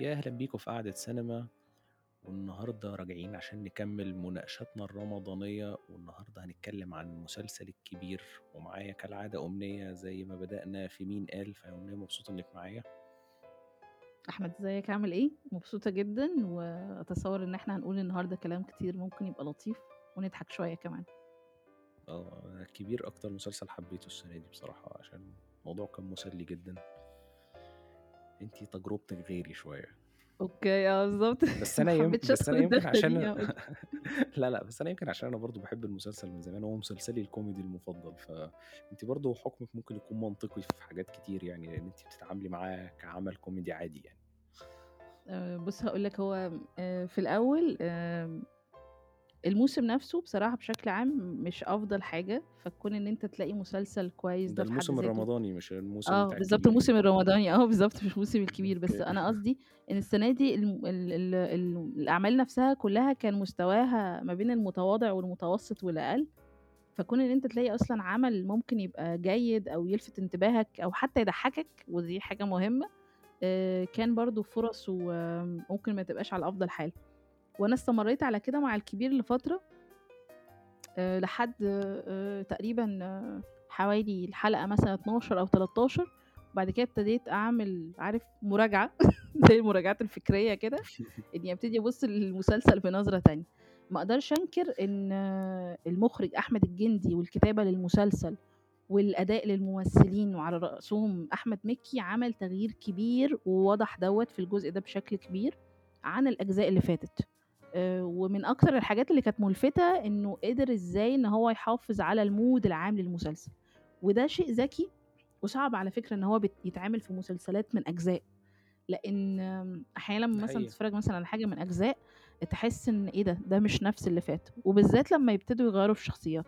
يا أهلا بيكم في قعدة سينما والنهاردة راجعين عشان نكمل مناقشاتنا الرمضانية والنهاردة هنتكلم عن المسلسل الكبير ومعايا كالعادة أمنية زي ما بدأنا في مين قال فيا أمنية مبسوطة إنك معايا أحمد إزيك عامل إيه؟ مبسوطة جدًا، وأتصوّر إن إحنا هنقول النهارده كلام كتير ممكن يبقى لطيف ونضحك شوية كمان. آه كبير أكتر مسلسل حبيته السنة دي بصراحة عشان الموضوع كان مسلي جدا انتي تجربتك غيري شوية. okay، آه بالضبط. بس أنا يم... حبيتش بس أنا يمكن عشان آه. لا لا بس أنا يمكن عشان أنا برضو بحب المسلسل من زمان هو مسلسلي الكوميدي المفضل. فأنت برضو حكمك ممكن يكون منطقي في حاجات كتير يعني لأن أنت بتتعاملي معاه كعمل كوميدي عادي يعني. آآ بُص هاقول لك هو آآ في الأول آمم الموسم نفسه بصراحة بشكل عام مش أفضل حاجة، فكون إن أنت تلاقي مسلسل كويس ده ده الموسم الرمضاني مش الموسم آه بالضبط الكبير الموسم الرمضاني آه بالضبط مش الموسم الكبير، بس أنا قصدي إن السنة دي الم ال ال ال الأعمال نفسها كلّها كان مستواها ما بين المتواضع والمتوسط والأقل، فكون إن أنت تلاقي أصلًا عمل ممكن يبقى جيد أو يلفت انتباهك أو حتى يضحّكك ودي حاجة مهمة، آآ كان برضه فرصه ممكن ما تبقاش على أفضل حال، وأنا استمريت على كده مع الكبير لفترة آآ لحد آآ تقريبًا حوالي الحلقة مثلًا 12 أو 13 وبعد كده ابتديت أعمل عارف مراجعة زي المراجعات الفكرية كده، إني أبتدي أبُص للمسلسل بنظرة تانية. ما أقدرش أنكر إن المُخرج أحمد الجندي والكتابة للمسلسل والأداء للممثلين وعلى رأسهم أحمد مكي عمل تغيير كبير ووضح دوّة في الجزء ده بشكل كبير عن الأجزاء اللي فاتت. آآ ومن أكتر الحاجات اللي كانت ملفتة إنه قدر إزاي إن هو يحافظ على الmood العام للمسلسل، وده شيء ذكي وصعب على فكرة إن هو بت يتعمل في مسلسلات من أجزاء، لإن أحيانًا مثلًا. تتفرج مثلًا على حاجة من أجزاء تحس إن إيه ده، ده مش نفس اللي فات، وبالذات لمّا يبتدوا يغيّروا في الشخصيات.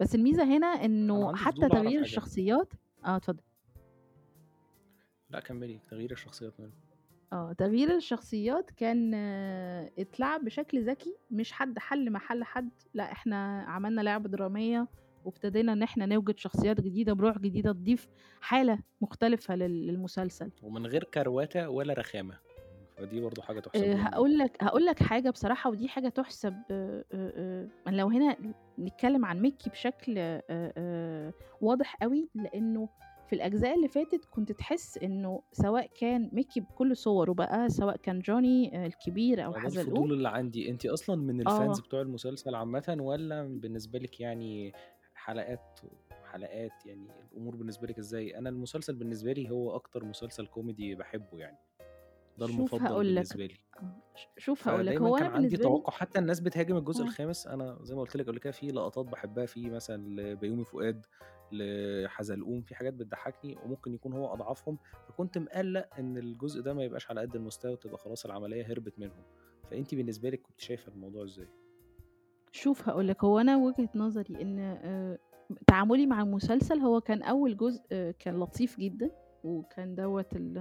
بس الميزة هنا أنا إنه عندي حتى فضول أعرف تغيير الشخصيات آه اتفضل. لأ كمّلي، تغيير الشخصيات ماله؟ آه، تغيير الشخصيات كان اتلعب بشكل ذكي، مش حد حَل محل حد، لأ إحنا عملنا لعبة درامية وابتدينا إن إحنا نوجد شخصيات جديدة بروح جديدة تضيف حالة مختلفة لل للمسلسل. ومن غير كروتة ولا رخامة، فدي برضه حاجة تُحسب لهم جدًا. هاقول لك هاقول لك حاجة بصراحة ودي حاجة تُحسب آآ آآ لو هنا نتكلم عن مكي بشكل آآ آآ واضح أوي، لإنه في الأجزاء اللي فاتت كنت تحس إنه سواء كان مكي بكل صوره بقى، سواء كان جوني الكبير أو حزلقوم الفضول اللي عندي، أنتِ أصلًا من الfans آه. بتوع المسلسل عامةً والّا بالنسبة لِك يعني حلقات حلقات يعني الأمور بالنسبة لِك إزاي؟ أنا المسلسل بالنسبة لي هو أكتر مسلسل كوميدي باحبه يعني، ده المفضل بالنسبة لي. آه، شوف هاقول لك، هو كان أنا عندي توقُّع حتى الناس بتهاجم الجزء آه. الخامس، أنا زي ما قُلت لِك قبل كده في لقطات باحبها فيه مثلًا لبيومي فؤاد، لحزلقوم، في حاجات بتضحّكني وممكن يكون هو أضعفهم، فكنت مقلّق إن الجزء ده ما يبقاش على قد المستوى وتبقى خلاص العملية هربت منهم، فأنتِ بالنسبة لِك كنتِ شايفة الموضوع إزاي؟ شوف هاقول لك، هو أنا وجهة نظري إن آآ تعاملي مع المسلسل هو كان أول جزء كان لطيف جدًا، وكان دوّة ال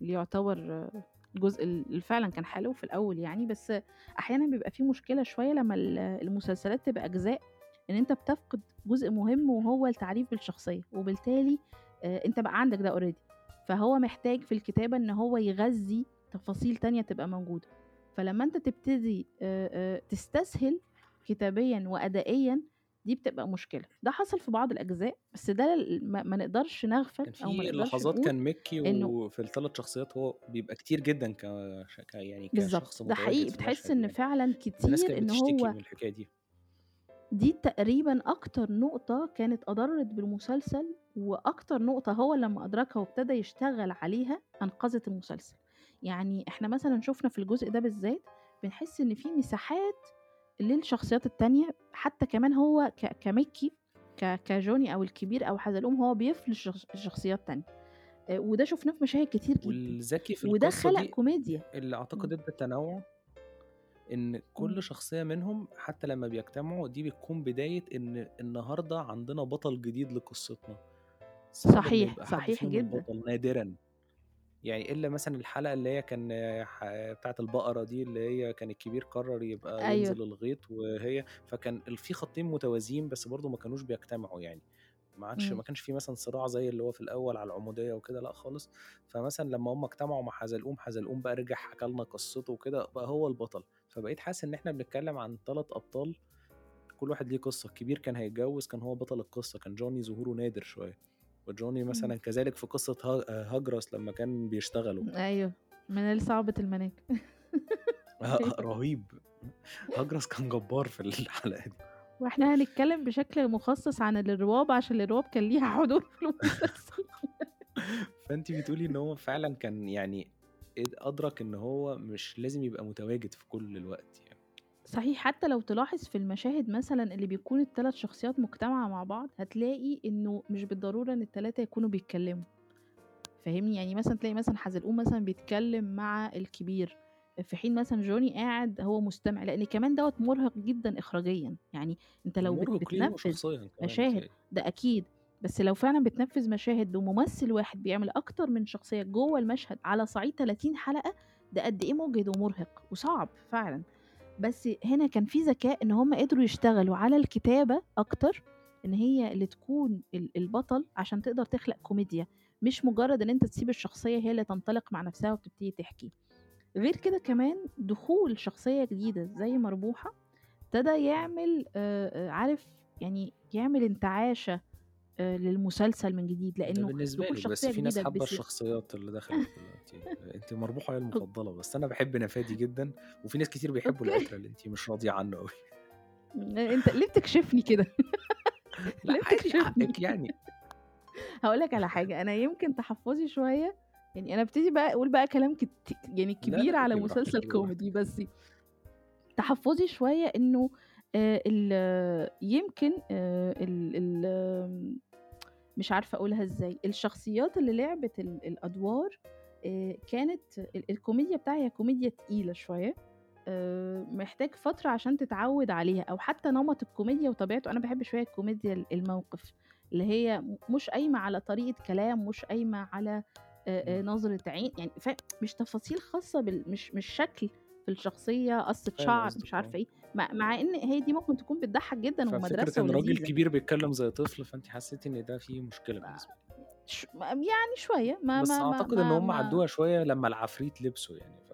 اللي يعتبر الجزء ال اللي فعلًا كان حلو في الأول يعني، بس أحيانًا بيبقى في مشكلة شوية لمّا ال المسلسلات تبقى أجزاء، إن أنت بتفقد جزء مهم وهو التعريف بالشخصية، وبالتالي آآ أنت بقى عندك ده already. فهو محتاج في الكتابة إن هو يغذّي تفاصيل تانية تبقى موجودة، فلمّا أنت تبتدي آآ آآ تستسهل كتابيًا وأدائيًا دي بتبقى مشكلة، ده حصل في بعض الأجزاء، بس ده ما ما نقدرش كان نغفل أو ما في نقدرش لحظات كان مكي إنه وفي ال3 شخصيات هو بيبقى كتير جدًا ك يعني كشخص ده متواجد حقيقي. بتحس إن يعني، فعلًا كتير بتشتكي هو من الحكاية دي. دي تقريبًا أكتر نقطة كانت أضرِّت بالمسلسل، وأكتر نقطة هو لمّا أدركها وابتدى يشتغل عليها أنقذت المسلسل، يعني إحنا مثلًا شُفنا في الجزء ده بالذات بنحس إن في مساحات للشخصيات التانية، حتى كمان هو ك كمكي ك كجوني أو الكبير أو حزلقوم هو بيفرش شخص شخصيات تانية، آآ وده شُفناه في مشاهد كتير جدًا، والذكي في وده القصة خلق دي كوميديا. اللي أعتقد إمم. ادّى تنوُّع إن إمم. كل شخصية منهم حتى لمّا بيجتمعوا دي بتكون بداية إن النهارده عندنا بطل جديد لقصتنا، صحيح، صحيح جدًا. البطل نادرًا، يعني إلا مثلًا الحلقة اللي هي كان ح بتاعة البقرة دي اللي هي كان الكبير قرر يبقى أيوه. ينزل الغيط وهي فكان في خطين متوازيين بس برضه ما كانوش بيجتمعوا يعني، ما عادش إمم. ما كانش في مثلًا صراع زي اللي هو في الأول على العمودية وكده لأ خالص، فمثلًا لمّا هُم اجتمعوا مع حزلقوم، حزلقوم بقى رجع حكى لنا قصته وكده، بقى هو البطل، فبقيت حاسس إن إحنا بنتكلم عن 3 أبطال كل واحد ليه قصة، الكبير كان هيتجوز كان هو بطل القصة، كان جوني ظهوره نادر شوية، وجوني. مثلًا كذلك في قصة ه هاجرس لمّا كان بيشتغلوا. أيوه، منال صعبة المناك. آه، أيوه. رهيب، هاجرس كان جبار في الحلقة دي. وإحنا هنتكلم بشكل مخصص عن الرواب عشان الرواب كان ليها حضور في المسلسل. فأنتِ بتقولي إن هو فعلًا كان يعني أدرك إن هو مش لازم يبقى متواجد في كل الوقت يعني. صحيح، حتى لو تلاحظ في المشاهد مثلًا اللي بيكون ال3 شخصيات مجتمعة مع بعض، هتلاقي إنه مش بالضرورة إن ال3 يكونوا بيتكلموا. فاهمني؟ يعني مثلًا تلاقي مثلًا حزلقوم مثلًا بيتكلم مع الكبير، في حين مثلًا جوني قاعد هو مستمع، لإن كمان دوّة مرهق جدًا إخراجيًا، يعني أنت لو بتنفذ مشاهد. ده أكيد، بس لو فعلًا بتنفذ مشاهد بممثل واحد بيعمل أكتر من شخصية جوّه المشهد على صعيد 30 حلقة، ده قد إيه مُجهِد ومرهق وصعب فعلًا. بس هنا كان في ذكاء إن هُم قدروا يشتغلوا على الكتابة أكتر، إن هي اللي تكون ال البطل عشان تقدر تخلق كوميديا، مش مجرد إن أنت تسيب الشخصية هي اللي تنطلق مع نفسها وتبتدي تحكي. غير كده كمان دخول شخصية جديدة زي مربوحة، ابتدى يعمل آآ، آآ، عارف يعني يعمل انتعاشة آآ، للمسلسل من جديد، ده لإنه بالنسبة دخول لِك، بس في ناس بس الشخصيات اللي دخلت دلوقتي، أنتِ مربوحة هي okay المفضلة، بس أنا باحب نفادي جدًا، وفي ناس كتير بيحبوا okay. العترة اللي أنتِ مش راضية عنه أوي. أنت ليه بتكشفني كده؟ ليه بتكشفني؟ يعني. هاقول لك على حاجة، أنا يمكن تحفُّظي شوية، يعني أنا ابتدي بقى أقول بقى كلام كت يعني كبير على مسلسل. كوميدي، بس تحفُّظي شوية إنه آآ، ال يمكن آآ، ال ال مش عارفة أقولها إزاي، الشخصيات اللي لعبت ال الأدوار آآ، كانت ال الكوميديا بتاعها هي كوميديا تقيلة شوية، آآ، محتاج فترة عشان تتعوّد عليها، أو حتى نمط الكوميديا وطبيعته، أنا باحب شوية الكوميديا ال الموقف، اللي هي مش قايمة على طريقة كلام، مش قايمة على إمم. نظرة عين، يعني مش تفاصيل خاصة بال مش مش شكل في الشخصية، قصة فاهم شعر، مش عارفة آه. إيه، مع مع إن هي دي ممكن تكون بتضحّك جدًا ومدرسة إن راجل. كبير بيتكلم زي طفل، فأنتِ حسيتِ إن ده فيه بالنسبة لِك. ش يعني شوية، ما بس ما إن ما هُم ما عدّوها شوية لمّا العفريت لبسه يعني، ف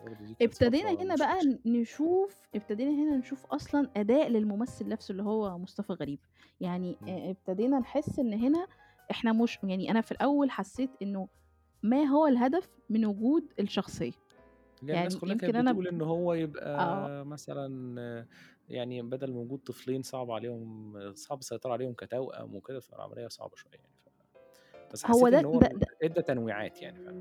يعني ابتدينا هنا مش بقى مش نشوف ابتدينا هنا نشوف أصلًا أداء للممثل نفسه اللي هو مصطفى غريب، يعني. آآ، ابتدينا نحس إن هنا إحنا مش يعني أنا في الأول حسيت إنه ما هو الهدف من وجود الشخصية؟ هي الناس يعني كلها يمكن كانت أنا بتقول إن هو آه. يبقى مثلًا يعني بدل من وجود طفلين صعب عليهم صعب السيطرة عليهم كتوأم وكده، فالعملية صعبة شوية يعني، ف بس هو حسيت ده إن هو ده ده ادّى تنويعات يعني فعلًا.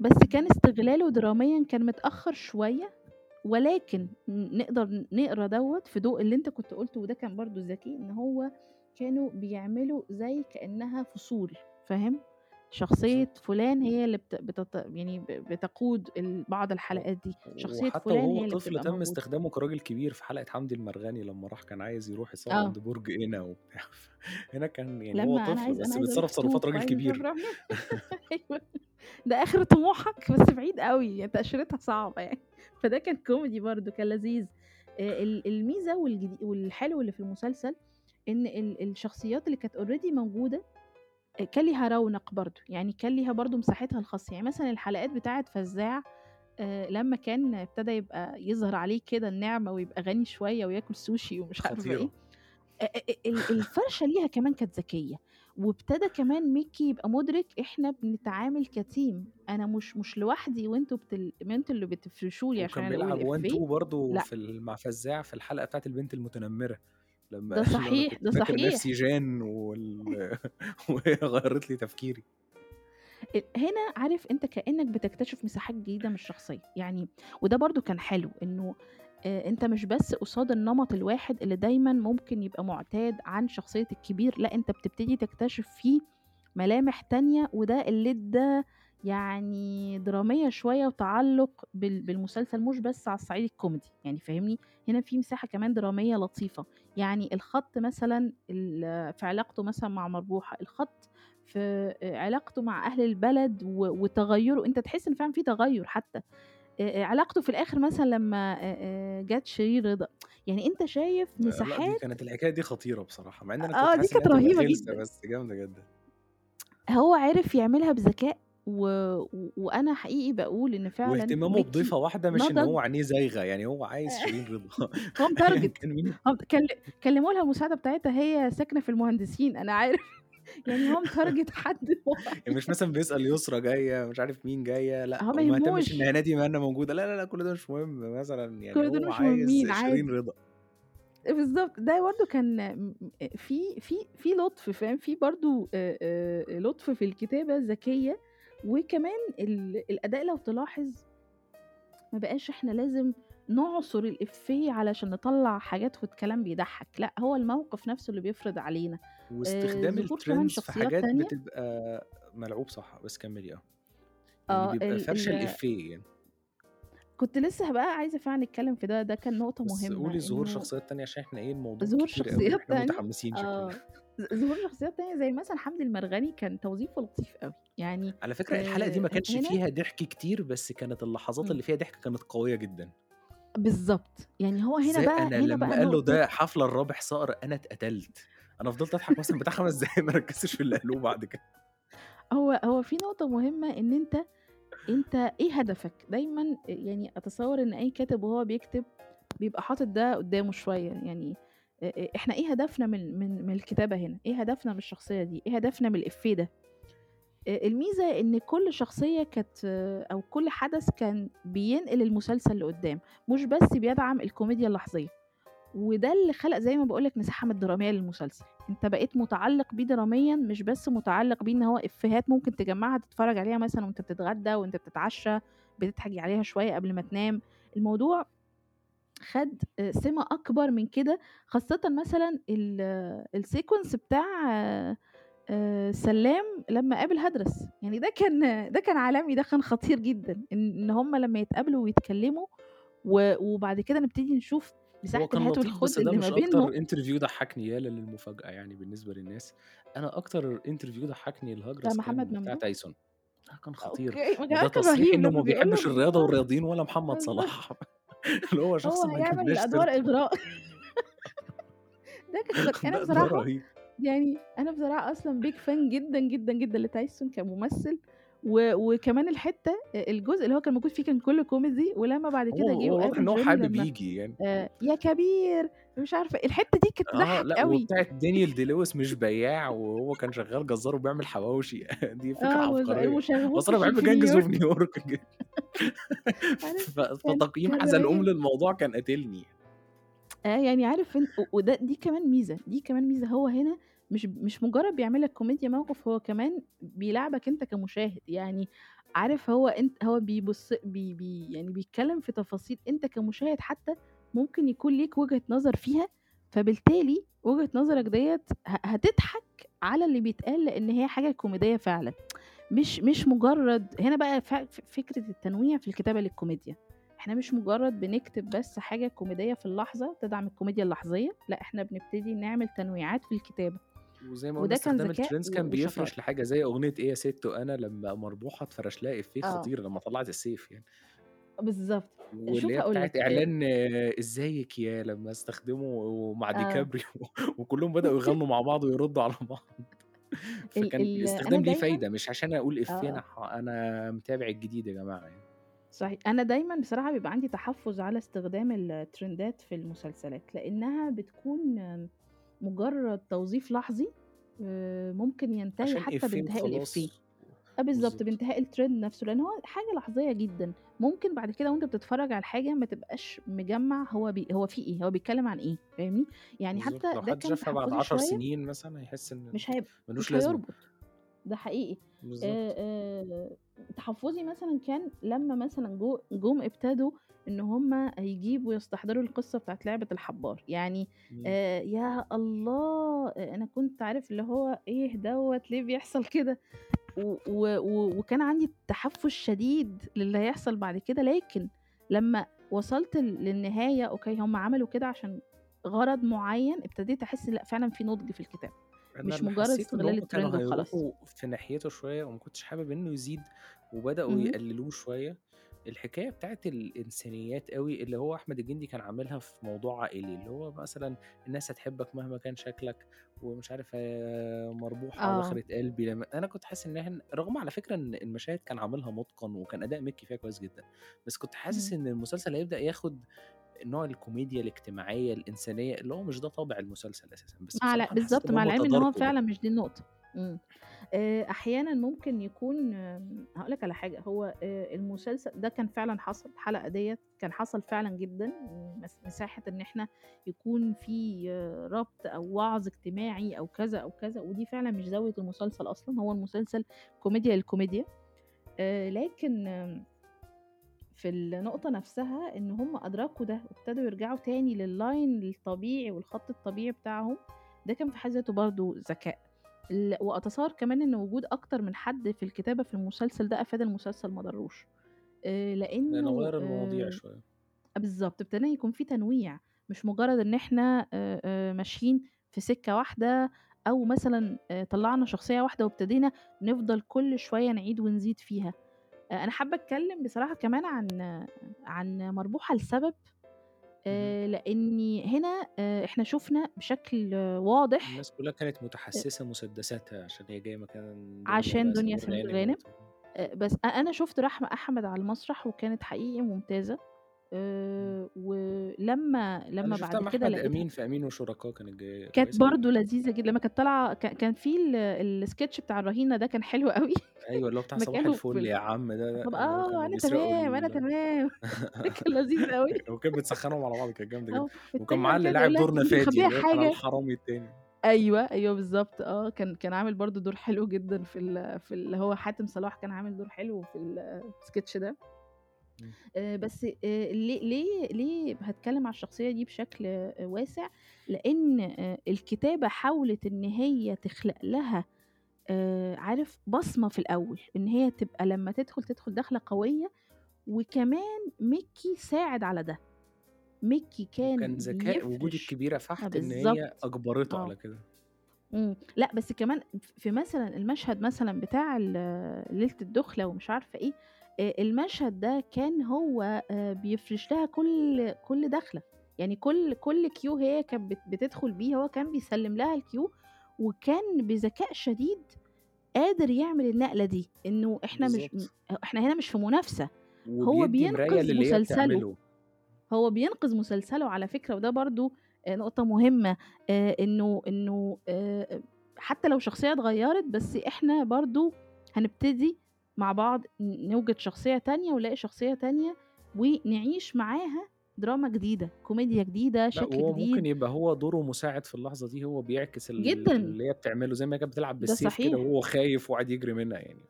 بس كان استغلاله دراميًا كان متأخّر شوية، ولكن ن نقدر نقرأ دوّة في ضوء اللي أنت كنت قُلته وده كان برضه ذكي، إن هو كانوا بيعملوا زي كأنها فصول، فاهم؟ شخصية. فلان هي اللي بت بتت يعني بتقود بعض الحلقات دي، شخصية وحتى فلان وهو هي اللي طفل تم موجودة. استخدامه كراجل كبير في حلقة حمدي المرغني لمّا راح كان عايز يروح يتصوّر آه. عند برج إينا وبتاع، هنا كان يعني هو طفل عايز بس بيتصرّف تصرّفات راجل كبير. أروح أيوه ده آخر طموحك بس بعيد أوي، يعني تأشيرتها صعبة يعني، فده كان كوميدي برضه كان لذيذ. ال الميزة والحلو اللي في المسلسل إن ال الشخصيات اللي كانت موجودة آآ، كان ليها رونق برضه، يعني كان ليها برضه مساحتها الخاصة، يعني مثلًا الحلقات بتاعة فزاع آآ، لمّا كان ابتدى يبقى يظهر عليه كده النعمة ويبقى غني شوية وياكل سوشي ومش عارفة. أ أ ال الفرشة ليها كمان كانت ذكية، وابتدى كمان ميكي يبقى مُدرك إحنا بنتعامل كteam أنا مش مش لوحدي وأنتم بتل أنتم اللي بتفرشوا لي عشان وكان بيلعب one الإفيه، two برضه لأ. في مع فزاع في الحلقة بتاعة البنت المتنمرة، لمّا ده صحيح، ده صحيح. نفسي جان وال وهي غيّرت لي تفكيري. هنا عارف أنت كأنك بتكتشف مساحات جديدة من الشخصية، يعني وده برضه كان حلو إنه آآ، أنت مش بس قصاد النمط الواحد اللي دايمًا ممكن يبقى مُعتاد عن شخصية الكبير، لأ أنت بتبتدي تكتشف فيه ملامح تانية، وده اللي ادّى يعني درامية شوية وتعلُّق بال بالمسلسل مش بس على الصعيد الكوميدي، يعني فاهمني؟ هنا في مساحة كمان درامية لطيفة، يعني الخَط مثلًا ال في علاقته مثلًا مع مربوحة، الخَط في علاقته مع أهل البلد و وتغيُّره، أنت تحس إن فعلًا في تغيُّر حتى، علاقته في الآخر مثلًا لمّا جات شيرين رضا، يعني أنت شايف آآ لأ، دي مساحات كانت الحكاية دي خطيرة بصراحة، مع أنا آه، كنت دي حاسس إن هي كانت غلسة جدًا. بس جامدة جدًا. هو عرف يعملها بذكاء و و وأنا حقيقي باقول إن فعلًا واهتمامه ميكي بضيفة واحدة مش نضج هو عينيه زايغة، يعني هو عايز شيرين رضا. هو أيًا متارجت كان مين؟ هو كل كلموا لها المساعدة بتاعتها هي ساكنة في المهندسين أنا عارف. يعني هو متارجت حد يعني مش مثلًا بيسأل يسرا جاية، مش عارف مين جاية، لأ هو ما إن يهموش. هنادي مهنا موجودة، لا، لا، لأ، كل ده مش مهم مثلًا، يعني كل هو مش عايز مهمين شيرين عادي. رضا. بالضبط، ده برضه كان في في في لطف فاهم، في برضه آآ لطف في الكتابة ذكية، وكمان ال الأداء لو تلاحظ ما بقاش إحنا لازم نعصر الإفيه علشان نطلّع حاجات والكلام بيضحّك، لأ هو الموقف نفسه اللي بيفرض علينا، آآ واستخدام الtrends في حاجات تانية بتبقى ملعوب صح، بس كمّلي آه. يعني آه بيبقى ال الإفيه يعني. كنت لسه بقى عايزة فعلًا نتكلم في ده، ده كان نقطة بس مهمة قولي ظهور إنه شخصيات تانية عشان إحنا إيه الموضوع ظهور شخصيات تانية متحمسين شكلنا. آه، ظهور شخصيات تانية زي مثلًا حمدي المرغني كان توظيفه لطيف أوي، يعني على فكرة الحلقة دي ما كانش فيها ضحك كتير، بس كانت اللحظات. اللي فيها ضحك كانت قوية جدًا. بالضبط، يعني هو هنا بقى أنا هنا لمّا بقى قال له ده حفلة لرابح صقر أنا اتقتلت، أنا فضلت أضحك مثلًا بتاع 5 دقايق ما ركزتش في اللي قالوه بعد كده. هو هو في نقطة مهمة إن أنت أنت إيه هدفك؟ دايمًا يعني أتصوّر إن أي كاتب وهو بيكتب بيبقى حاطط ده قدّامه شوية، يعني إحنا إيه هدفنا من من من الكتابة هنا؟ إيه هدفنا من الشخصية دي؟ إيه هدفنا من الإفيه ده؟ آآ الميزة إن كل شخصية كانت أو كل حدث كان بينقل المسلسل لقدّام، مش بس بيدعم الكوميديا اللحظية، وده اللي خلق زي ما باقول لك مساحة من الدرامية للمسلسل، أنت بقيت متعلق بيه دراميًا مش بس متعلق بيه إن هو إفيهات ممكن تجمّعها تتفرج عليها مثلًا وأنت بتتغدى، وأنت بتتعشى، بتضحك عليها شوية قبل ما تنام، الموضوع خَد آآ سِمة أكبر من كده، خاصةً مثلًا ال الsequence بتاع آآ سلّام لمّا قابل هدرس، يعني ده كان ده كان عالمي، ده كان خطير جدًا، إن إن هُم لمّا يتقابلوا ويتكلموا و وبعد كده نبتدي نشوف مساحة هو كان الهات لطيف بس والخُد ده اللي ما مش أكتر بينهم. interview ضحكني يا للمفاجأة يعني بالنسبة للناس، أنا أكتر interview ضحكني بتاع لهجرس كان محمد بتاع ممدوح؟ تايسون، ده كان خطير، أوكي، ما وده كان تصريح رهيب إنه ما لمّا بيقول له بيحبش الرياضة والرياضيين ولا محمد بالضبط. صلاح، اللي هو هو شخص ما هيعمل سيرته. إغراء. ده كان بصراحة رهيب. يعني أنا بصراحة أصلًا big fan جدًا، جدًا، جدًا لتايسون كممثل، و وكمان الحتة أ الجزء اللي هو كان موجود فيه كان كلّه كوميدي، ولمّا بعد كده جه هو واضح إن هو حابب ييجي يعني. آآ يا كبير مش عارفة الحتة دي كانت آه، تضحّك لأ أوي. وبتاعة دانيال دي لويس مش بياع وهو كان شغال جزار وبيعمل حواوشي، دي آه، وشغّوف أصل أنا في باحب في Gangs of New York. عارف فتقييم حزلقوم رهيب. للموضوع كان قاتلني. آه، يعني عارف أنت و وده دي كمان ميزة، دي كمان ميزة، هو هنا مش مش مجرد بيعمل لك كوميديا موقف، هو كمان بيلاعبك أنت كمشاهد، يعني عارف هو أنت هو بيبُص بي بي يعني بيتكلم في تفاصيل أنت كمشاهد حتى ممكن يكون ليك وجهة نظر فيها، فبالتالي وجهة نظرك ديّة ه هتضحك على اللي بيتقال لإن هي حاجة كوميدية فعلًا، مش مش مجرد هنا بقى فكرة التنويع في الكتابة للكوميديا، إحنا مش مجرد بنكتب بس حاجة كوميدية في اللحظة تدعم الكوميديا اللحظية، لأ إحنا بنبتدي نعمل تنويعات في الكتابة، وزي ما قُلنا وده كان استخدام و كان. بيفرش لحاجة زي أغنية إيه يا سِتّو أنا لمّا مربوحة أتفرش لها إفيه آه. خطير لمّا طلّعت السيف يعني. بالضبط، واللي هي لك آآ إعلان إزيك يا لمّا استخدموا مع آه. ديكابريو وكلّهم بدأوا يغنوا مع بعض ويردوا على بعض، فكان الاستخدام ليه فايدة مش عشان أقول إفيه أنا آه. ح أنا متابع الجديد يا جماعة يعني. صحيح، أنا دايمًا بصراحة بيبقى عندي تحفُّظ على استخدام الترندات في المسلسلات، لإنها بتكون مجرد توظيف لحظي آآ ممكن ينتهي حتى بانتهاء. وخلاص. آه بالضبط. بانتهاء الtrend نفسه، لإن هو حاجة لحظية جدًا، ممكن بعد كده وأنت بتتفرج على الحاجة ما تبقاش مجمّع هو بي هو في إيه، هو بيتكلم عن إيه، فاهمني؟ يعني بالضبط، حتى لو ده حد كان شافها بعد تحفُّظي 10 شوية سنين مثلًا هيحس إن مش هيب ما لوش مش لازمة. هيربط، ده حقيقي. آآ تحفُّظي مثلًا كان لمّا مثلًا جو جُم ابتدوا إن هُم يجيبوا يستحضروا القصة بتاعة لعبة الحبّار، يعني يا الله! أ أنا كنت عارف اللي هو إيه دوّة، ليه بيحصل كده؟ وكان عندي تحفُّز شديد للي هيحصل بعد كده، لكن لمّا وصلت ل للنهاية okay، هُم عملوا كده عشان غرض معيّن، ابتديت أحس لأ فعلًا في نضج في الكتابة، مش اللي مجرد استغلال هُم كانوا وخلاص. هيروحوا في ناحيته شوية وما كنتش حابب إنه يزيد وبدأوا اهم. يقللوه شوية، الحكاية بتاعة الإنسانيات أوي اللي هو أحمد الجندي كان عاملها في موضوع عائلي، اللي هو مثلًا الناس هتحبك مهما كان شكلك ومش عارف آآ مربوحة آه. دخلت قلبي لما أنا كنت حاسس إن إحنا رغم على فكرة إن المشاهد كان عاملها مُتقَن وكان أداء مكي فيها كويس جدًا، بس كنت حاسس. إن المسلسل هيبدأ ياخد نوع الكوميديا الاجتماعية الإنسانية اللي هو مش ده طابع المسلسل أساسًا، بس مع بالضبط، إن مع العلم إن هو. فعلًا مش دي النقطة. إمم. آآ أحيانًا ممكن يكون هاقول لك على حاجة، هو آآ المسلسل ده كان فعلًا حصل، الحلقة ديّة كان حصل فعلًا جدًا، مس مساحة إن إحنا يكون في ربط أو وعظ اجتماعي أو كذا، أو كذا، ودي فعلًا مش زاوية المسلسل أصلًا، هو المسلسل كوميديا للكوميديا. لكن في النقطة نفسها إن هم أدركوا ده وابتدوا يرجعوا تاني للline الطبيعي والخط الطبيعي بتاعهم، ده كان في حد ذاته برضه ذكاء. وأتصوّر كمان إن وجود أكتر من حد في الكتابة في المسلسل ده أفاد المسلسل ما ضرّوش. آآ لإنه لإنه غيّر المواضيع آآ شوية. بالضبط، ابتدى يكون في تنويع، مش مجرد إن إحنا آآ ماشيين في سكة واحدة أو مثلًا طلّعنا شخصية واحدة وابتدينا نفضل كل شوية نعيد ونزيد فيها. أ أنا حابة أتكلم بصراحة كمان عن عن مربوحة لسبب،. آآ لإني هنا آآ إحنا شُفنا بشكل واضح الناس كلها كانت أ متحسسة مسدساتها عشان هي جاية مكان عشان دنيا سمير غانم بس أ أنا شُفت رحمة أحمد على المسرح وكانت حقيقي ممتازة. إمم. آآ ولمّا أنا لمّا شُفتها بعد مع كده أحمد لقيتها أمين في أمين وشركاه كانت جاية كانت كويسة. برضه لذيذة جدًا، لمّا كانت طالعة ك كان في ال الsketch بتاع الرهينة ده كان حلو أوي، أيوه، اللي هو بتاع صباح في الفل ال يا عم ده، طب اللي هو آه، كانوا أنا بيسرقوا تمام، أنا ال تمام. كان لذيذ أوي. وكانت بتسخّنهم على بعض كانت جامدة جدًا، آه، وكان معاه اللي كده بيقول لاعب لها: دور "أنتِ مش نفادي مخبية اللي هو كان حاجة؟" الحرامي التاني. أيوه، أيوه بالضبط آه، كان كان عامل برضه دور حلو جدًا في ال في اللي هو حاتم صلاح كان عامل دور حلو في ال الsketch ده. إمم. آآ بس آآ ليه ليه ليه هاتكلم على الشخصية دي بشكل واسع؟ لإن آآ الكتابة حاولت إن هي تخلق لها آآ عارف بصمة في الأول، إن هي تبقى لمّا تدخل، تدخل دخلة قوية، وكمان مكي ساعد على ده. مكي كان وكان ذكاء وجود بيفرش الكبيرة آه فحت إن هي بالضبط، أجبرته آه. على كده. إمم، لأ بس كمان ف في مثلًا المشهد مثلًا بتاع ال ليلة الدخلة ومش عارفة إيه، المشهد ده كان هو آآ بيفرش لها كل كل دخلة، يعني كل كل cue هي كانت بت بتدخل بيه هو كان بيسلم لها الcue وكان بذكاء شديد قادر يعمل النقلة دي، إنه إحنا مش م بالضبط. إحنا هنا مش في منافسة، هو بينقذ مسلسله. هو بينقذ مسلسله على فكرة وده نقطة مهمة، آآ إنه إنه آآ حتى لو شخصية اتغيّرت بس إحنا برضه هنبتدي مع بعض نوجد شخصية تانية ونلاقي شخصية تانية ونعيش معاها دراما جديدة، كوميديا جديدة، لأ، شكل ممكن جديد. يبقى هو دوره مساعد في اللحظة دي، هو بيعكس جدًا. اللي هي بتعمله، زي ما كانت بتلعب بالسيف كده. وهو خايف وقاعد يجري منها يعني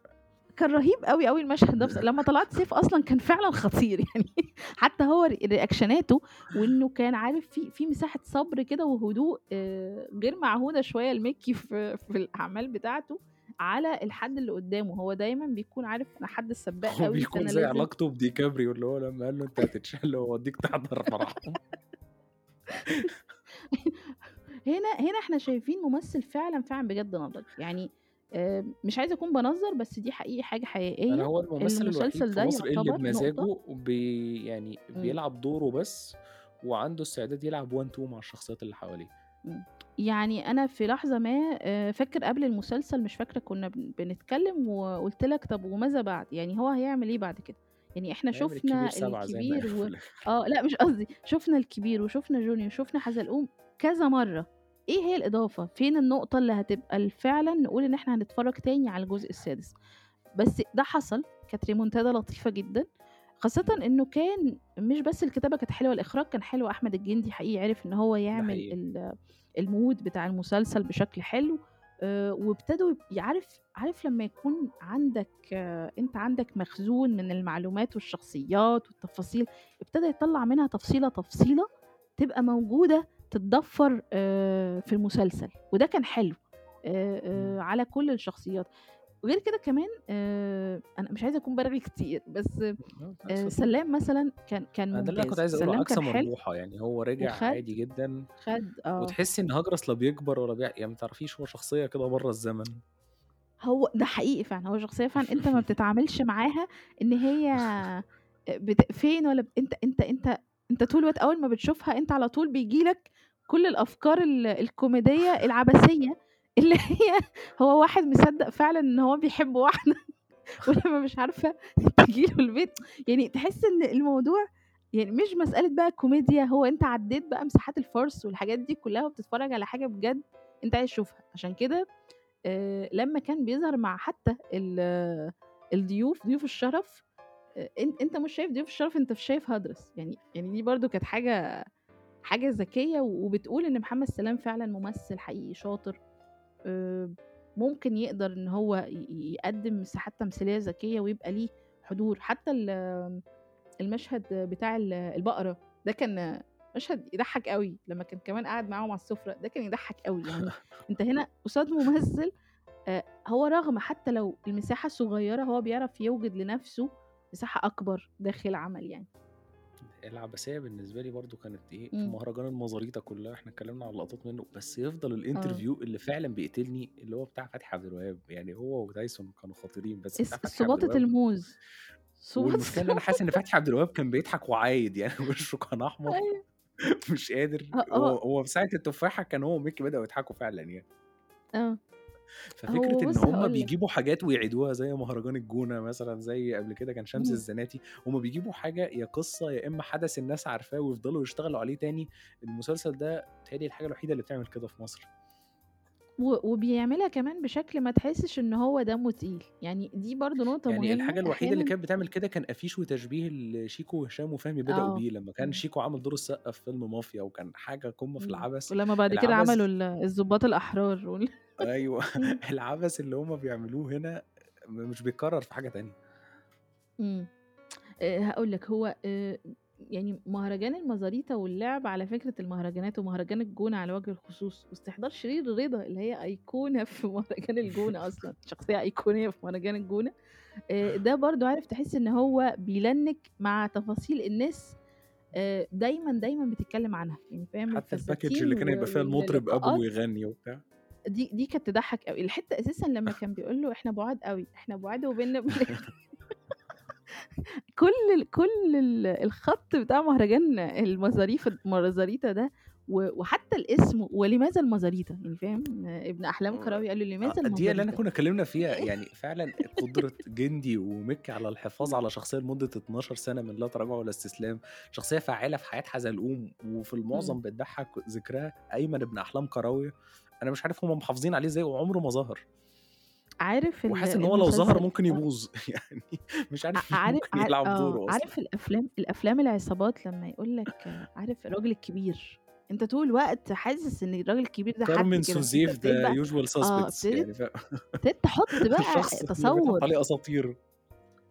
كان رهيب أوي، أوي المشهد ده لمّا طلعت سيف أصلًا كان فعلًا خطير يعني حتى هو ر ريأكشناته وإنه كان عارف في في مساحة صبر كده وهدوء آآ غير معهودة شوية لمكي في في الأعمال بتاعته على الحد اللي قدّامه، هو دايمًا بيكون عارف أنا حد السباق هو أوي بيكون زي لازم علاقته بديكابريو اللي هو لمّا قال له: "أنت هتتشل وأوديك تحضر فرحهم." هنا هنا إحنا شايفين ممثل فعلًا، فعلًا بجد نضج، يعني آآ مش عايزة أكون بانظّر بس دي حقيقي حاجة أنا حقيقية، هو الممثل الوحيد المسلسل في ده مصر اللي يعتبر نقطة بمزاجه بي يعني. بيلعب دوره بس، وعنده استعداد يلعب one two مع الشخصيات اللي حواليه. يعني أنا في لحظة ما آآ فاكر قبل المسلسل مش فاكرة كنا بن بنتكلم وقُلت لك طب وماذا بعد؟ يعني هو هيعمل إيه بعد كده؟ يعني إحنا هيعمل الكبير شُفنا 7 زي ما الكبير و. آه، لأ مش قصدي، شُفنا الكبير وشُفنا جونيور وشُفنا حزلقوم كذا مرّة، إيه هي الإضافة؟ فين النقطة اللي هتبقى ال فعلًا نقول إن إحنا هنتفرّج تاني على الجزء السادس؟ بس ده حصل، كانت ريمونتادا لطيفة جدًا، خاصةً إنه كان مش بس الكتابة كانت حلوة، الإخراج كان حلو، أحمد الجندي حقيقي عرف إن هو ده يعمل حقيقي. ال الmood بتاع المسلسل بشكل حلو، آآ وابتدوا ي عارف عارف لمّا يكون عندك أنت عندك مخزون من المعلومات والشخصيات والتفاصيل، ابتدى يطلّع منها تفصيلة، تفصيلة تبقى موجودة تتضفّر آآ في المسلسل، وده كان حلو آآ إمم. آآ على كل الشخصيات. وغير كده كمان آآ أنا مش عايزة أكون بارغي كتير، بس آه،. سلّام مثلًا كان كان ده اللي كنت عايز سلّام عكس مربوحة، يعني هو رجع وخَد عادي جدًا، خَد آه. وتحسّي إن هجرس لا بيكبر ولا بيع يعني ما تعرفيش هو شخصية كده برّه الزمن. هو ده حقيقي فعلًا، هو شخصية فعلًا أنت ما بتتعاملش معاها إن هي بت فين والّا ب أنت أنت أنت أنت طول الوقت أول ما بتشوفها أنت على طول بييجي لك كل الأفكار ال الكوميدية العبثية اللي هي هو واحد مصدّق فعلًا إن هو بيحب واحدة ولمّا مش عارفة تيجي له البيت. يعني تحس إن الموضوع يعني مش مسألة بقى كوميديا، هو أنت عدّيت بقى مساحات الفرص والحاجات دي كلّها وبتتفرّج على حاجة بجد أنت عايز تشوفها، عشان كده آآ لمّا كان بيظهر مع حتى ال الضيوف، ضيوف الشرف أنت أنت مش شايف ضيوف الشرف، أنت شايف هدرس، يعني يعني دي برضه كانت حاجة حاجة ذكية وبتقول إن محمد سلام فعلًا ممثل حقيقي شاطر. ممكن يقدر إن هو يقدّم مساحات تمثيلية ذكية ويبقى ليه حضور، حتى ال المشهد بتاع ال البقرة ده كان مشهد يضحّك أوي، لمّا كان كمان قاعد معاهم على السفرة، ده كان يضحّك أوي، يعني. أنت هنا قصاد ممثل آآ هو رغم حتى لو المساحة صغيّرة هو بيعرف يوجد لنفسه مساحة أكبر داخل العمل يعني. العبثية بالنسبة لي برضه كانت إيه، في إمم. مهرجان المزاريطة كلّها إحنا اتكلّمنا عن لقطات منّه، بس يفضل آه. الinterview اللي فعلًا بيقتلني اللي هو بتاع فتحي عبد الوهاب، يعني هو وتايسون كانوا خطيرين، بس فتحي عبد الوهاب الموز، إن أنا حاسس إن الموز. فتحي عبد الوهاب كان بيضحك وعايد، يعني وشه كان أحمر أيوه. مش قادر آه، هو آه. هو في ساعة التفاحة كان هو وميكي بدأوا يضحكوا فعلًا يعني. آه. إن بُص هُم بيجيبوا حاجات ويعيدوها زي مهرجان الجونة مثلًا، زي قبل كده كان شمس إمم. الزناتي، هُم بيجيبوا حاجة يا قصة يا إما حدث الناس عارفاه ويفضلوا يشتغلوا عليه تاني، المسلسل ده بيتهيأ لي الحاجة الوحيدة اللي بتعمل كده في مصر. و وبيعملها كمان بشكل ما تحسّش إن هو دمّه تقيل، يعني دي برضه نقطة يعني مهمة الحاجة الوحيدة اللي أحيانًا كانت بتعمل كده كان أفيش وتشبيه لشيكو وهشام وفهمي بدأوا آه. بيه، لمّا كان إمم. شيكو عامل دور السقا في فيلم مافيا وكان حاجة قمة في إمم. العبث، ولمّا بعد كده عملوا العبث ال الضباط الأحرار وال أيوه إمم. العبث اللي هُم بيعملوه هنا مش بيتكرر في حاجة تانية. إمم. آآ هاقول لك هو آآ يعني مهرجان المزاريطة واللعب على فكرة المهرجانات ومهرجان الجونة على وجه الخصوص، واستحضار شيرين رضا اللي هي أيقونة في مهرجان الجونة أصلًا، شخصية أيقونية في مهرجان الجونة، آآ ده برضه عارف تحس إن هو بيلنِّك مع تفاصيل الناس آآ دايمًا، دايمًا بتتكلم عنها، يعني فاهم؟ حتى الفساتين اللي كان هيبقى فيها المطرب واللقاءات ويغني وبتاع. دي دي كانت تضحّك أوي، الحتّة أساسًا لمّا كان بيقول له إحنا بُعاد أوي، إحنا بُعاد وبيننا كل كل ال الخط بتاع مهرجان المزاريف المزاريطة ده وحتى الاسم ولماذا المزاريطة، يعني فاهم، ابن أحلام آه، كراوي قال له: آه، "لماذا دي اللي المزاريطة؟" كنا اتكلمنا فيها، يعني فعلًا قدرة جندي ومكي على الحفاظ. على شخصية لمدة 12 سنة من لا تراجع ولا استسلام، شخصية فعّالة في حياة حزلقوم وفي. المعظم بتضحّك، ذكرها أيمن ابن أحلام كراوية، أنا مش عارف هُم محافظين عليه إزاي وعمره ما ظهر. عارف وحاسس إن هو لو ظهر ممكن. يبوظ يعني مش عارف ممكن يلعب آه، دوره أصلًا. عارف الأفلام الأفلام العصابات لمّا يقول لك عارف الراجل الكبير، أنت طول الوقت حاسس إن الراجل الكبير ده حد كارمن سوزيف بقى usual آه، ابتديت يعني ابتديت تحط بقى تصوُّر. عليه أساطير.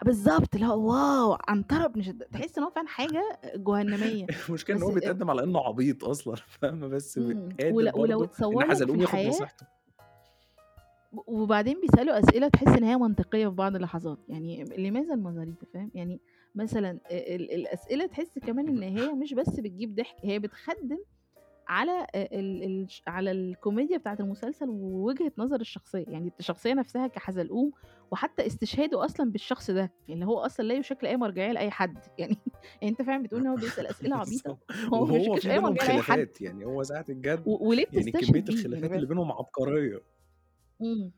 بالضبط، اللي هو واو! عنترة شد تحس إن هو فعلًا حاجة جهنمية، المشكلة إن بس هو بيتقدم على إنه عبيط أصلًا فاهمة، بس ول قادر ولو برضه إن اتصوّر لك في الحياة نصيحته. وبعدين بيسألوا أسئلة تحس إن هي منطقية في بعض اللحظات، يعني لماذا المزاريطة فاهم، يعني مثلًا ال الأسئلة تحس كمان إن هي مش بس بتجيب ضحك، هي بتخدِّم على آآ ال الش على الكوميديا بتاعة المسلسل ووجهة نظر الشخصية، يعني الشخصية نفسها كحزلقوم وحتى استشهاده أصلًا بالشخص ده، اللي هو أصلًا لا يشكل أي مرجعية لأي حد، يعني يعني أنت فعلًا بتقول إن هو بيسأل أسئلة عبيطة، هو ما في أي مرجعية لأي حد. يعني هو ساعة الجد و وليه يعني كمية؟ يعني الخلافات فاهم؟ اللي بينهم عبقرية. إمم.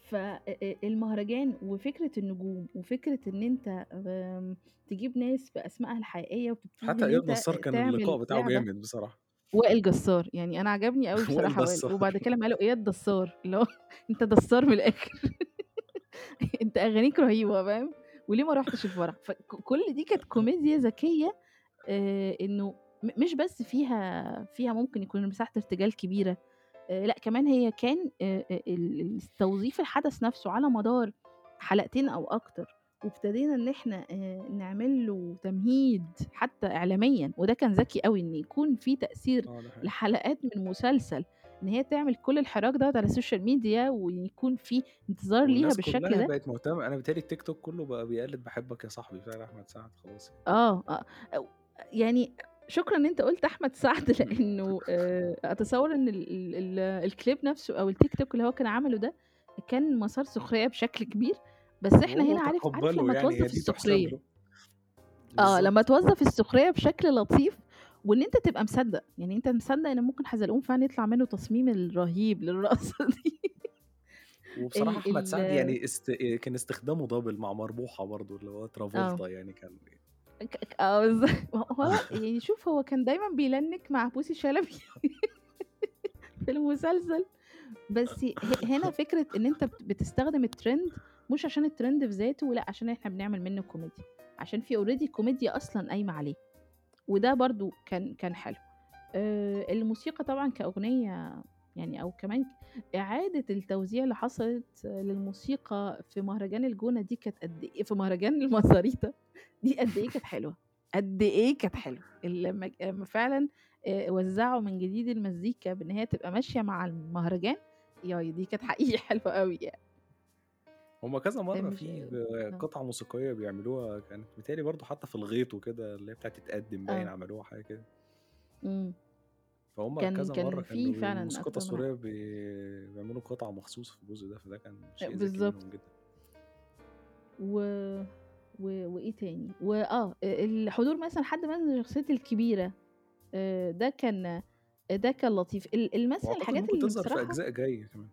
ف أ أ المهرجان وفكرة النجوم وفكرة إن أنت آمم تجيب ناس بأسمائها الحقيقية وتبتدي حتى إن إياد أنت نصار كان اللقاء تعمل بتاعه لعبة جامد بصراحة. وائل جسار، يعني أنا عجبني أوي وائل بصراحة وائل، جسار. وبعد كده لمّا قالوا إياد دسار، اللي هو أنت دسار من الآخر أنت أغانيك رهيبة فاهم، وليه ما رُحتش الفرح؟ فك كل دي كانت كوميديا ذكية آآ إنه م مش بس فيها فيها ممكن يكون مساحة ارتجال كبيرة، آآ لأ كمان هي كان ال ال توظيف الحدث نفسه على مدار حلقتين أو أكتر، وابتدينا إن إحنا آآ نعمل له تمهيد حتى إعلاميًا، وده كان ذكي أوي إن يكون في آه، حقيقي. لحلقات من مسلسل إن هي تعمل كل الحراك دوّة على ال social media ويكون في انتظار ليها بالشكل كلها ده. بقت مهتمة، أنا بيتهيأ لي التيك توك كله بقى بيقلد باحبك يا صاحبي بتاع أحمد سعد خلاص. آه، آه، أو يعني شكرًا إن أنت قُلت أحمد سعد لإنه آآ أتصوّر إن ال ال ال الclip نفسه أو التيك توك اللي هو كان عمله ده، كان مسار سخرية بشكل كبير، بس وهو هنا عارف عارف لمّا يعني، توظّف له. آه، لمّا. توظّف السخرية بشكل لطيف، وإن أنت تبقى مصدّق، يعني أنت مصدّق إن ممكن حزلقوم فعلًا يطلع منه تصميم الرهيب للرقصة دي. وبصراحة ال أحمد سعد يعني است كان استخدامه double مع مربوحة برضه، اللي هو آه. ترافولتا يعني كان آه هو يعني شوف هو كان دايمًا بيلنِّك مع بوسي شلبي في المسلسل، بس هنا فكرة أنت بت بتستخدم ال trend مش عشان ال trend في ذاته، لأ عشان إحنا بنعمل منه كوميديا، عشان في already كوميديا أصلًا قايمة عليه، وده برضه كان كان حلو. آآ الموسيقى طبعًا كأغنية يعني أو كمان إعادة التوزيع اللي حصلت للموسيقى في مهرجان الجونة دي كانت قد إيه في مهرجان المزاريطة دي قد إيه كانت حلوة، قد إيه كانت حلوة. ال لمّا فعلًا آآ وزّعوا من جديد المزيكا بإن هي تبقى ماشية مع المهرجان، ياي دي كانت حقيقي حلوة أوي يعني. هم كذا مش في آه. قطع موسيقية بيعملوها كانت متهيأ لي برضه حتى في الغيط وكده، اللي هي بتاعة اتقدم باين آه. عملوها حاجة كده. فهُم كان كذا مرّة كان في كانوا فعلًا الموسيقى من بي بيعملوا قطع مخصوص في الجزء ده، فده كان شيء. منهم جدًا. و و وإيه تاني؟ وآه أ الحضور مثلًا حد مثلًا شخصية الكبيرة، آآ ده كان ده كان لطيف. ال ال مثلًا وأعتقد الحاجات اللي تظهر في بصراحة أجزاء جاية كمان.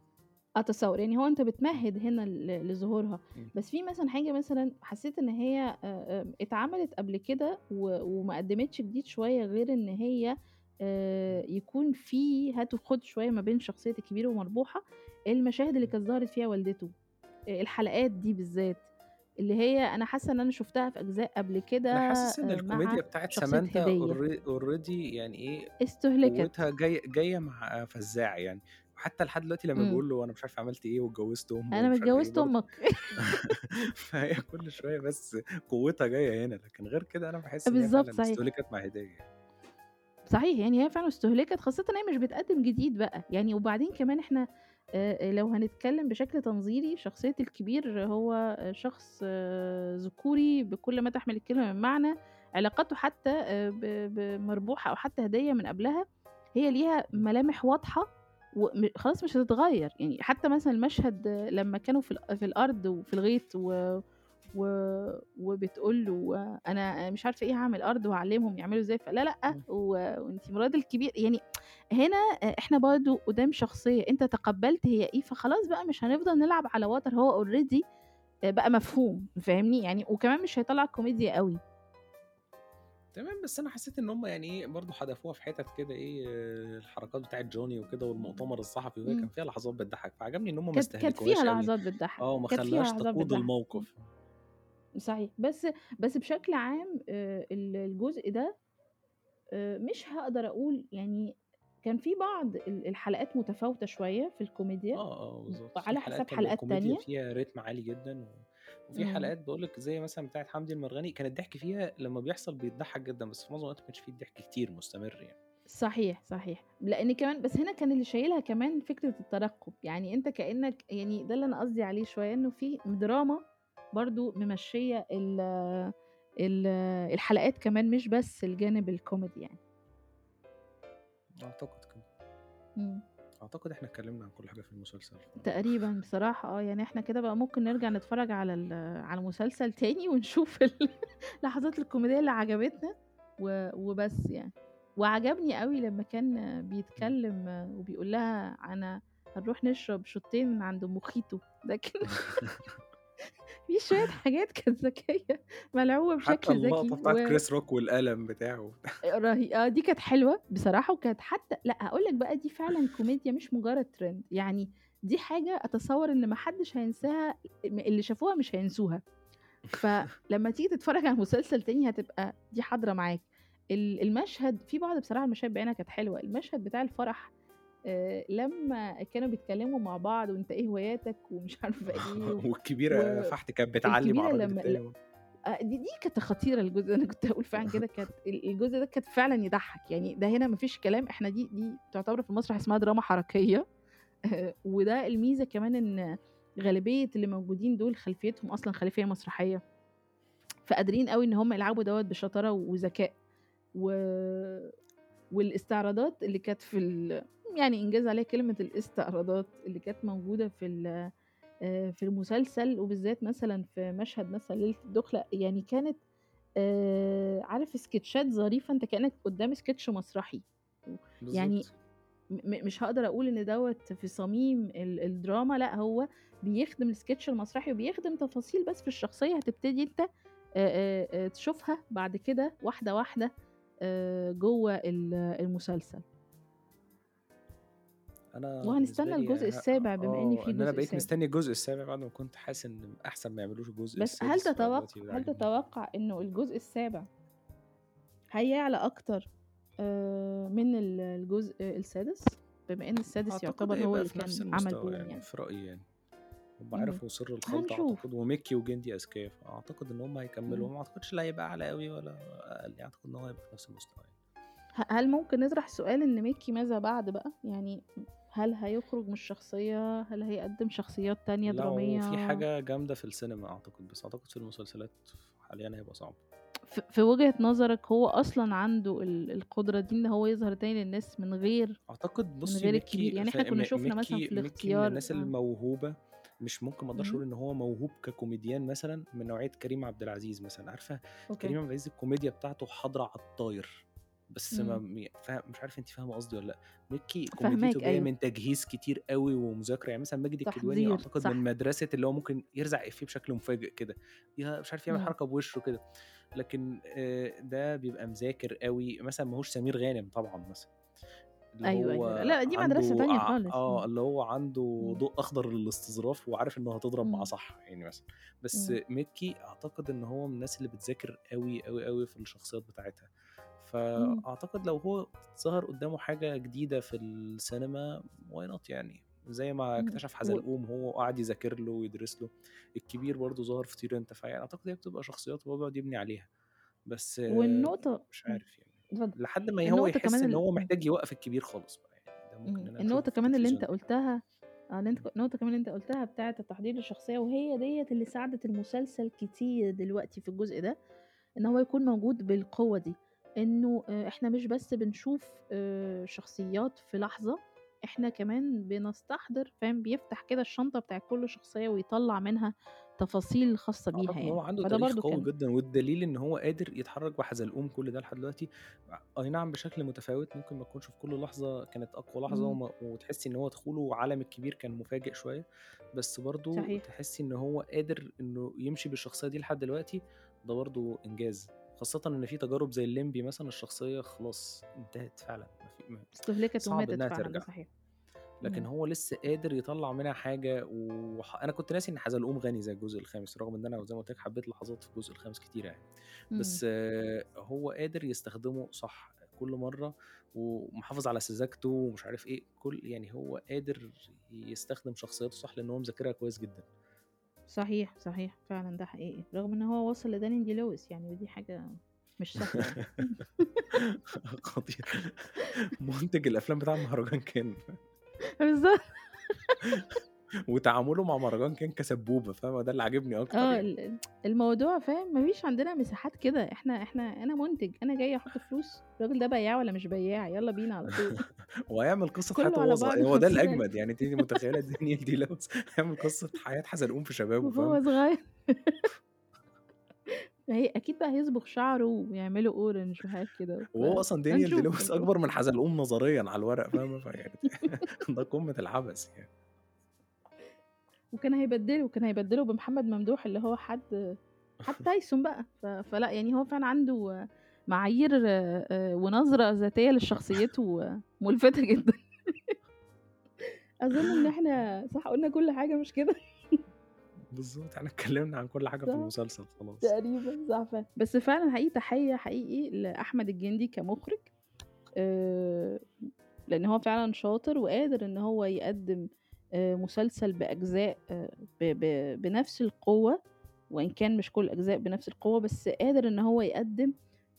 أتصوّر، يعني هو أنت بتمهِّد هنا لظهورها،. بس في مثلًا حاجة مثلًا حسّيت إن هي آآ اتعملت قبل كده وما قدّمتش جديد شوية غير إن هي آآ يكون في هات وخُد شوية ما بين شخصية الكبير ومربوحة، المشاهد اللي. كانت ظهرت فيها والدته، آآ الحلقات دي بالذات، اللي هي أنا حاسة إن أنا شُفتها في أجزاء قبل كده أنا حاسس إن آآ مع الكوميديا بتاعة شخصية سامانثا هدية. alre already يعني إيه، استُهلكت. قوتها جاية جاية مع فزّاع يعني، وحتى لحد دلوقتي لمّا إمم. بيقول له أنا مش عارف عملت إيه واتجوّزت أمه أنا ومش عارف إيه اتجوّزت برضه أمك. فهي كل شوية بس قوتها جاية هنا، لكن غير كده أنا باحس إن هي بالضبط فعلًا صحيح. استُهلكت مع هدية. صحيح، يعني هي فعلًا استُهلكت خاصةً إن هي مش بتقدّم جديد بقى، يعني وبعدين كمان إحنا آآ لو هنتكلّم بشكل تنظيري، شخصية الكبير هو شخص ذكوري بكل ما تحمل الكلمة من معنى، علاقاته حتى بمربوحة أو حتى هدية من قبلها، هي ليها. ملامح واضحة وم خلاص مش هتتغيّر، يعني حتى مثلًا المشهد لمّا كانوا في في الأرض وفي الغيط و و وبتقول له أنا مش عارفة إيه هاعمل أرض وهاعلّمهم يعملوا إزاي، فلا إمم. و وأنتِ مرات الكبير يعني هنا أ إحنا برضه قُدام شخصية أنت تقبّلت هي إيه، فخلاص بقى مش هنفضل نلعب على وتر هو آآ بقى مفهوم، فاهمني؟ يعني وكمان مش هيطلّع كوميديا أوي. تمام، بس أنا حسّيت إن هم يعني إيه، برضه حدفوها في حِتَت كده إيه، الحركات بتاعة جوني وكده والمؤتمر الصحفي وهي كان. فيها لحظات بتضحّك، فعجبني إن هم ما كانت كانت فيها استهلكوهاش لحظات بتضحّك، فيها خلّوهاش لحظات تقود. الموقف. صحيح، بس بس بشكل عام آآ ال الجزء ده آآ مش هاقدر أقول يعني كان في بعض ال الحلقات متفاوتة شوية في الكوميديا آه، آه، بالضبط، في على حلقات حساب كان حلقات الكوميديا تانية. فيها رتم عالي جدًا، وفي إمم. حلقات باقول لِك زي مثلًا بتاعة حمدي المرغني، كان الضحك فيها لمّا بيحصل بيضحّك جدًا، بس في معظم الوقت ما كانش في ضحك كتير مستمر يعني. صحيح، صحيح، لإن كمان بس هنا كان اللي شايلها كمان فكرة الترقُّب، يعني أنت كإنّك يعني ده اللي أنا قصدي عليه شوية، إنه في دراما برضه ممشّية ال ال الحلقات كمان مش بس الجانب الكوميدي يعني. أعتقد كده. إمم. أعتقد إحنا اتكلّمنا عن كل حاجة في المسلسل تقريبًا بصراحة آه، يعني إحنا كده بقى ممكن نرجع نتفرّج على على المسلسل تاني ونشوف ال اللحظات الكوميدية اللي عجبتنا وبس يعني. وعجبني أوي لمّا كان. بيتكلّم وبيقول لها أنا هنروح نشرب شوتّين من عند موخيتو، ده كان في شوية حاجات كانت ذكية، ملعوبة حتى بشكل اللقطة ذكي بتاعة و كريس روك والقلم بتاعه. آآ رهي آه، دي كانت حلوة بصراحة وكانت حتى لأ، هاقول لك بقى دي فعلًا كوميديا مش مجرّد trend، يعني دي حاجة أتصوّر إن ما حدّش هينساها اللي شافوها مش هينسوها، فلمّا تيجي تتفرّج على المسلسل تاني هتبقى دي حاضرة معاك. ال المشهد في بعض بصراحة المشاهد بعينها كانت حلوة، المشهد بتاع الفرح لمّا كانوا بيتكلّموا مع بعض وأنت إيه هواياتك ومش عارفة إيه و والكبيرة و فحت كانت بتعلّي مع لمّا آه، دي دي كانت خطيرة الجزء أنا كنت هاقول فعلًا كده كانت ال الجزء ده كانت فعلًا يضحّك، يعني ده هنا ما فيش كلام، إحنا دي دي تعتبر في المسرح اسمها دراما حركية وده الميزة كمان إن غالبية اللي موجودين دول خلفيتهم أصلًا خلفية مسرحية. فقادرين أوي إن هم يلعبوا دوّة بشطارة وذكاء. و والاستعراضات اللي كانت في ال يعني إنجاز عليها كلمة الاستعراضات اللي كانت موجودة في ال آآ في المسلسل وبالذات مثلًا في مشهد مثلًا ليلة الدُخلة، يعني كانت آآ عارف سكتشات ظريفة أنت كأنك قدّام sketch مسرحي، يعني. م مش هاقدر أقول إن دوّة في صميم ال الدراما لأ، هو بيخدم الsketch المسرحي وبيخدم تفاصيل بس في الشخصية هتبتدي آآ آآ تشوفها بعد كده واحدة آآ جوّه ال المسلسل. بالنسبة وهنستنى لي الجزء السابع بما آه، في إن أنا جزء بقيت سابع. مستني الجزء السابع بعد ما كنت حاسس إن أحسن ما يعملوش الجزء بس هل السادس، تتوق فدلوقتي هل. تتوقع إنه الجزء السابع هيعلى أكتر آآ من ال الجزء السادس؟ بما إن السادس يعتبر هو هيبقى اللي في نفس كان عمل المستوى يعني يعني. في رأيي يعني. هم إمم. عرفوا سر الخلطة هنشوف. أعتقد وميكي وجندي أذكياء، فأعتقد إن هم هيكملوا إمم. وما أعتقدش لا هيبقى أعلى أوي ولا أقل، يعني أعتقد إن هو هيبقى في نفس المستوى يعني. ه هل ممكن نطرح سؤال إن ميكي ماذا بعد بقى؟ يعني هل هيخرج من الشخصية؟ هل هيقدّم شخصيات تانية لو في درامية؟ حاجة جامدة في السينما أعتقد، بس أعتقد في المسلسلات حاليًا هيبقى صعب. في وجهة نظرك هو أصلًا عنده ال القدرة دي إن هو يظهر تاني للناس من غير أعتقد من بُصّي غير الكبير، يعني إحنا كنا شُفنا مثلًا في من الاختيار الناس. الموهوبة، مش ممكن ما أقدرش اهم. أقول إن هو موهوب ككوميديان مثلًا من نوعية كريم عبد العزيز مثلًا، عارفة okay. كريم عبد العزيز الكوميديا بتاعته حاضرة على الطاير، بس ما إمم. م فا مش عارف أنتِ فاهمة قصدي لأ، ميكي فاهماك كوميديته جاية أيوه. من تجهيز كتير أوي ومذاكرة، يعني مثلًا ماجد الكدواني أعتقد صح. من مدرسة اللي هو ممكن يرزع إفيه بشكل مفاجئ كده، مش عارف يعمل. حركة بوشه كده، لكن ده بيبقى مذاكر أوي، مثلًا ماهوش سمير غانم طبعًا مثلًا، اللي أيوه، هو أيوه. لأ دي مدرسة عنده تانية خالص. إمم. اللي هو عنده. ضوء أخضر للاستظراف وعارف إنه هتضرب إمم. صح يعني مثلًا، بس إمم. ميكي أعتقد إن هو من الناس اللي بتذاكر أوي، أوي، أوي في الشخصيات بتاعتها، إمم. فأعتقد لو هو ظهر قدّامه حاجة جديدة في السينما why not يعني، زي ما. اكتشف حزلقوم هو وقعد يذاكر له ويدرس له، الكبير برضه ظهر في طير أنت، فيعني أعتقد هي بتبقى شخصيات وهو بيقعد يبني عليها، بس والنقطة مش. عارف يعني،. لحد ما هو يحس ال هو. محتاج يوقّف الكبير خالص بقى يعني، ده ممكن في كمان اللي يعني. قُلتها آه، اللي. النقطة كمان اللي أنت قُلتها بتاعة التحضير للشخصية وهي ديّة اللي ساعدت المسلسل كتير دلوقتي في الجزء ده، إن هو يكون موجود بالقوة دي، إنه آآ إحنا مش بس بنشوف آآ شخصيات في لحظة، إحنا كمان بنستحضر فاهم، بيفتح كده الشنطة بتاعة كل شخصية ويطلّع منها تفاصيل خاصة بيها إن هو يعني، عنده فده تاريخ برضه قوي كان جدًا، والدليل إن هو قادر يتحرك بحزلقوم كل ده لحد دلوقتي، أي نعم بشكل متفاوت ممكن ما تكونش في كل لحظة كانت أقوى لحظة إمم. وم وتحسي إن هو دخوله عالم الكبير كان مفاجئ شوية، بس برضه صحيح. تحسي إن هو قادر إنه يمشي بالشخصية دي لحد دلوقتي، ده برضه إنجاز، خاصةً إن في تجارب زي الليمبي مثلًا الشخصية خلاص انتهت فعلًا، ما في ما استهلكت صعب وماتت إنها فعلًا، ترجع. صحيح. لكن إمم. هو لسه قادر يطلّع منها حاجة وح أنا كنت ناسي إن حزلقوم غني زي الجزء الخامس، رغم إن أنا زي ما قُلت لك حبيت لحظات في الجزء الخامس كتيرة يعني،. بس هو قادر يستخدمه صح كل مرة، ومحافظ على سذاجته ومش عارف إيه، كل يعني هو قادر يستخدم شخصياته صح لإن هو مذاكرها كويس جدًا. صحيح، صحيح، فعلًا ده حقيقي، رغم إن هو وصل لدانيال دي لويس يعني ودي حاجة مش سهلة يعني. خطير مُنتج الأفلام بتاع مهرجان كان. بالضبط. وتعامله مع مهرجان كان كسبوبة، فاهمة، ده اللي عاجبني أكتر آه، يعني. ال الموضوع فاهم، ما فيش عندنا مساحات كده، إحنا إحنا أنا مُنتج، أنا جاي أحط فلوس، الراجل ده بياع والّا مش بياع، يالّا بينا على طول. وهيعمل قصة كله حياته على بعضه هو ده 50.000 الأجمد، يعني أنتِ متخيلة دانيال دي لويس هيعمل قصة حياة حزلقوم في شبابه،؟ وهو صغير. هي أكيد بقى هيصبغ شعره ويعمله orange وحاجات كده، وهو أصلًا دانيال دي لويس. أكبر من حزلقوم نظريًا على الورق، فاهمة، فيعني ده قمة العبث يعني. وكان هيبدّله، كان هيبدّله بمحمد ممدوح اللي هو حد حد تايسون بقى، ف فلأ يعني هو فعلًا عنده معايير آآ ونظرة ذاتية لشخصيته مُلفتة جدًا. أظن إن إحنا صح قُلنا كل حاجة مش كده؟ بالضبط، إحنا اتكلمنا عن كل حاجة في المسلسل خلاص. تقريبًا صح فعلًا، بس فعلًا حقيقي تحية حقيقي لأحمد الجندي كمُخرج، آآ لإن هو فعلًا شاطر وقادر إن هو يقدّم مسلسل بأجزاء ب بنفس القوة، وإن كان مش كل الأجزاء بنفس القوة، بس قادر إن هو يقدّم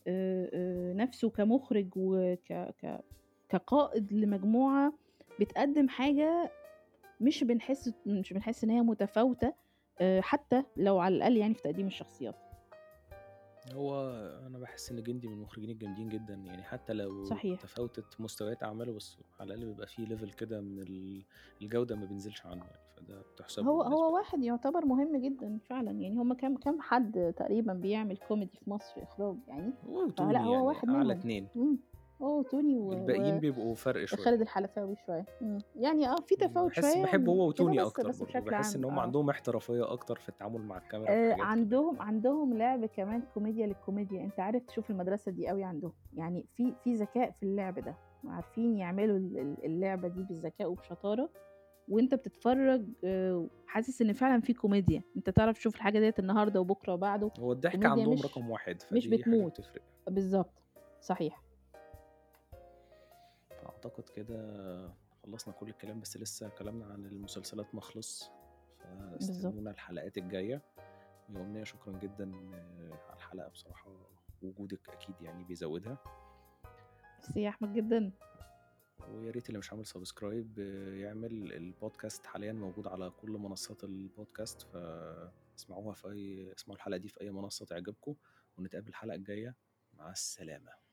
آآ نَفْسه كمُخرج وك ك كقائد لمجموعة بتقدّم حاجة مش بنحس مش بنحس إن هي متفاوتة حتى لو على الأقل يعني في تقديم الشخصيات. هو أنا باحس إن جندي من المخرجين الجامدين جدًا، يعني حتى لو صحيح. تفاوتت مستويات أعماله، بس على الأقل بيبقى في level كده من ال الجودة ما بينزلش عنه يعني، فده تحسب له هو بالنسبة هو لي واحد يعتبر مهم جدًا فعلًا، يعني هم كام كام حد تقريبًا بيعمل كوميدي في مصر إخراج يعني، هو فلأ هو يعني واحد أعلى منهم. اتنين إمم. هو وتوني و الباقيين بيبقوا فرق شوية وخالد الحلفاوي شوية. إمم. يعني آه في تفاوت باحس شوية باحب هو كده وتوني بس أكتر بس بشكل إن عام هم آه. عندهم احترافية أكتر في التعامل مع الكاميرا آآ حاجات كده. عندهم عندهم لعب كمان كوميديا للكوميديا، أنت عارف تشوف المدرسة دي أوي عندهم، يعني في في ذكاء في اللعب ده، عارفين يعملوا ال ال اللعبة دي بذكاء وبشطارة، وأنت بتتفرج آآ حاسس إن فعلًا في كوميديا، أنت تعرف تشوف الحاجة ديّة النهارده وبكرة وبعده، هو الضحك عندهم رقم 1 مش بتموت. بالضبط. صحيح. فأعتقد كده خلّصنا كل الكلام، بس لسه كلامنا عن المسلسلات ما بالضبط. فاستنونا الحلقات الجاية. يا أمنية شكرًا جدًا على الحلقة بصراحة، وجودِك أكيد يعني بيزودها. ميرسي يا أحمد جدًا. ويا ريت اللي مش عامل subscribe يعمل، البودكاست حاليًا موجود على كل منصات البودكاست، فاسمعوها في أي اسمعوا الحلقة دي في أي منصة تعجبكم، ونتقابل الحلقة الجاية، مع السلامة.